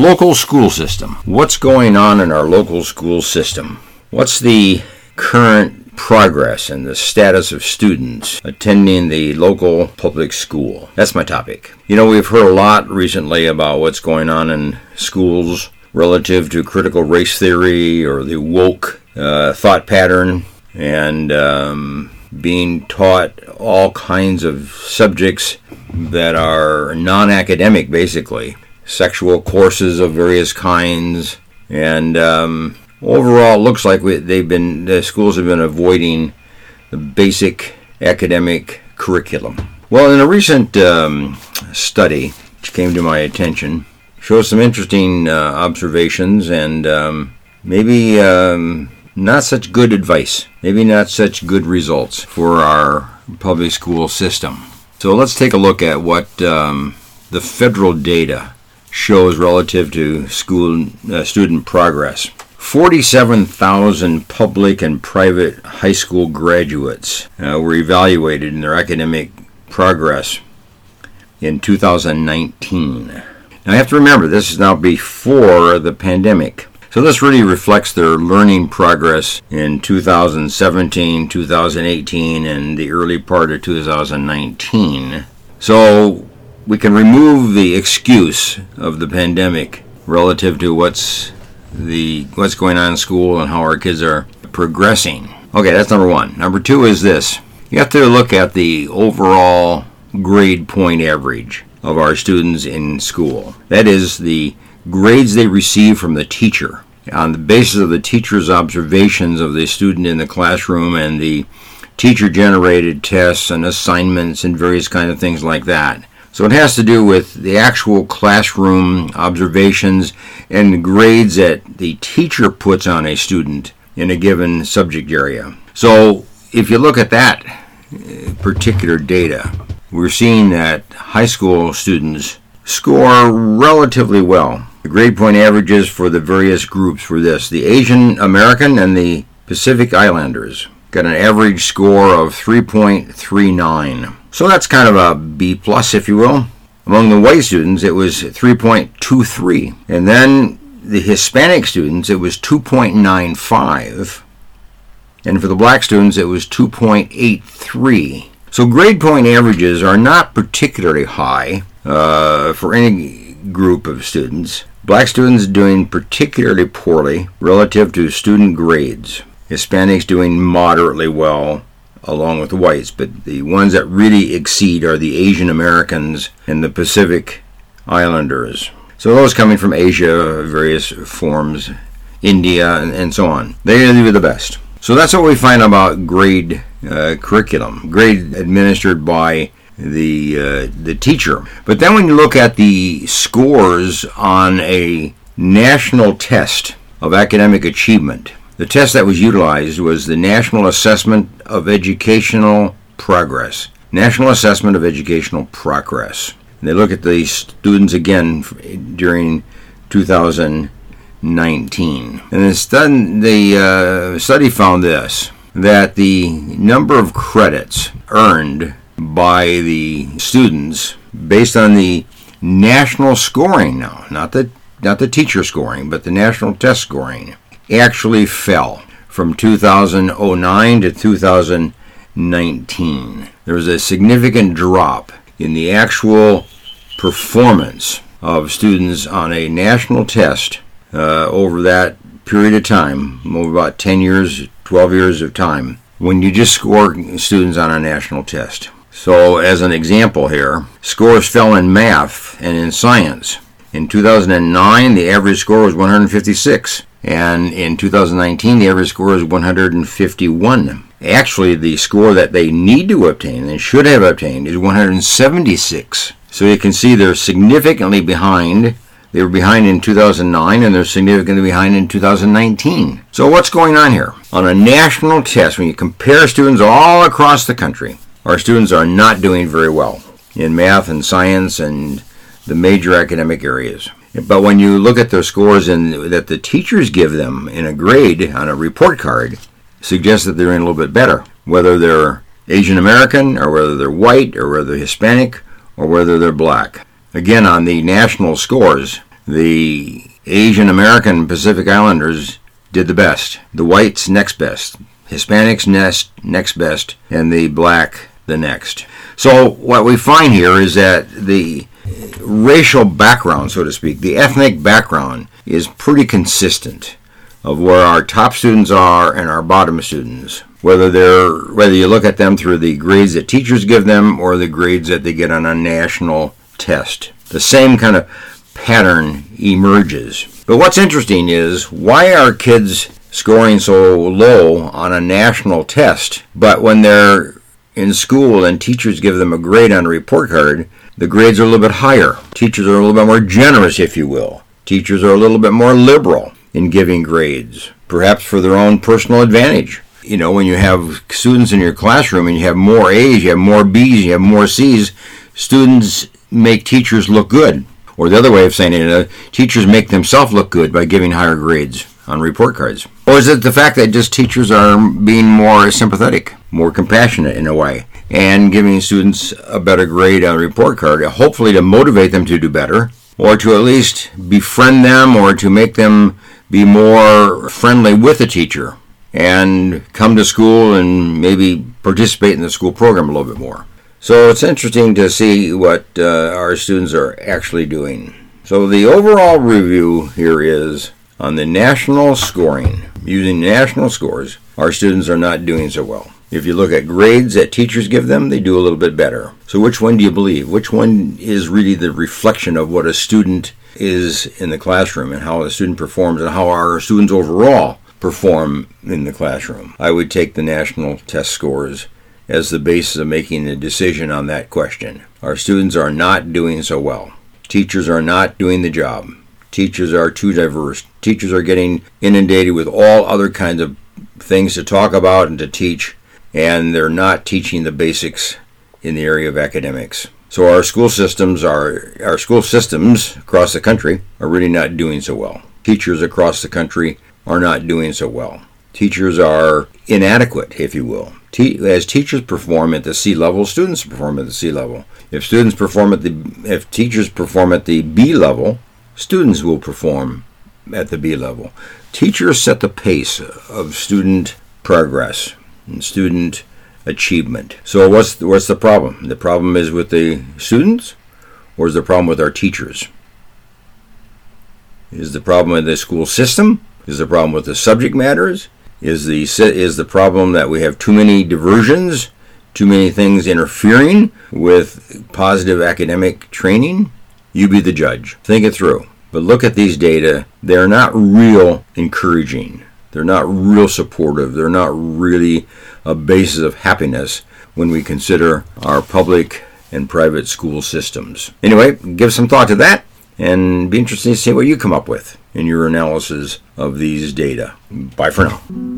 Local school system. What's going on in our local school system? What's the current progress and the status of students attending the local public school? That's my topic. You know, we've heard a lot recently about what's going on in schools relative to critical race theory or the woke uh, thought pattern and um, being taught all kinds of subjects that are non academic, basically sexual courses of various kinds, and um, overall, it looks like we, they've been the schools have been avoiding the basic academic curriculum. Well, in a recent um, study which came to my attention, shows some interesting uh, observations and um, maybe um, not such good advice, maybe not such good results for our public school system. So let's take a look at what um, the federal data shows relative to school uh, student progress. 47,000 public and private high school graduates uh, were evaluated in their academic progress in 2019. Now, I have to remember this is now before the pandemic. So, this really reflects their learning progress in 2017, 2018, and the early part of 2019. So, we can remove the excuse of the pandemic relative to what's the what's going on in school and how our kids are progressing. Okay, that's number 1. Number 2 is this. You have to look at the overall grade point average of our students in school. That is the grades they receive from the teacher on the basis of the teacher's observations of the student in the classroom and the teacher generated tests and assignments and various kind of things like that. So it has to do with the actual classroom observations and grades that the teacher puts on a student in a given subject area. So if you look at that uh, particular data, we're seeing that high school students score relatively well. The grade point averages for the various groups were this the Asian American and the Pacific Islanders got an average score of 3.39. So that's kind of a B plus, if you will. Among the white students, it was 3.23. And then the Hispanic students, it was 2.95. And for the black students, it was 2.83. So grade point averages are not particularly high uh, for any group of students. Black students doing particularly poorly relative to student grades. Hispanics doing moderately well, along with the whites, but the ones that really exceed are the Asian Americans and the Pacific Islanders. So those coming from Asia, various forms, India, and, and so on. They are the best. So that's what we find about grade uh, curriculum, grade administered by the uh, the teacher. But then when you look at the scores on a national test of academic achievement, the test that was utilized was the National Assessment of Educational Progress. National Assessment of Educational Progress. And they look at the students again during 2019. And the the uh, study found this that the number of credits earned by the students based on the national scoring now, not the not the teacher scoring, but the national test scoring actually fell from 2009 to 2019. There was a significant drop in the actual performance of students on a national test uh, over that period of time, over about 10 years, 12 years of time, when you just score students on a national test. So, as an example here, scores fell in math and in science. In 2009, the average score was 156. And in 2019, the average score is 151. Actually, the score that they need to obtain and should have obtained is 176. So you can see they're significantly behind. They were behind in 2009 and they're significantly behind in 2019. So what's going on here? On a national test, when you compare students all across the country, our students are not doing very well in math and science and the major academic areas. But when you look at their scores and that the teachers give them in a grade on a report card, suggests that they're in a little bit better. Whether they're Asian American or whether they're white or whether they're Hispanic or whether they're black. Again, on the national scores, the Asian American Pacific Islanders did the best. The whites next best. Hispanics next next best, and the black the next. So what we find here is that the racial background, so to speak, the ethnic background is pretty consistent of where our top students are and our bottom students. Whether they're whether you look at them through the grades that teachers give them or the grades that they get on a national test. The same kind of pattern emerges. But what's interesting is why are kids scoring so low on a national test, but when they're in school and teachers give them a grade on a report card, the grades are a little bit higher. Teachers are a little bit more generous, if you will. Teachers are a little bit more liberal in giving grades, perhaps for their own personal advantage. You know, when you have students in your classroom and you have more A's, you have more B's, you have more C's, students make teachers look good. Or the other way of saying it, uh, teachers make themselves look good by giving higher grades on report cards. Or is it the fact that just teachers are being more sympathetic, more compassionate in a way? and giving students a better grade on the report card, hopefully to motivate them to do better, or to at least befriend them, or to make them be more friendly with the teacher and come to school and maybe participate in the school program a little bit more. So it's interesting to see what uh, our students are actually doing. So the overall review here is on the national scoring. Using national scores, our students are not doing so well. If you look at grades that teachers give them, they do a little bit better. So, which one do you believe? Which one is really the reflection of what a student is in the classroom and how a student performs and how our students overall perform in the classroom? I would take the national test scores as the basis of making a decision on that question. Our students are not doing so well. Teachers are not doing the job. Teachers are too diverse. Teachers are getting inundated with all other kinds of things to talk about and to teach and they're not teaching the basics in the area of academics. So our school systems are our school systems across the country are really not doing so well. Teachers across the country are not doing so well. Teachers are inadequate, if you will. as teachers perform at the C level, students perform at the C level. If students perform at the if teachers perform at the B level, students will perform at the B level. Teachers set the pace of student progress and student achievement. So what's the, what's the problem? The problem is with the students, or is the problem with our teachers? Is the problem with the school system? Is the problem with the subject matters? Is the is the problem that we have too many diversions, too many things interfering with positive academic training? You be the judge. Think it through. But look at these data. They're not real encouraging. They're not real supportive. They're not really a basis of happiness when we consider our public and private school systems. Anyway, give some thought to that and be interested to see what you come up with in your analysis of these data. Bye for now.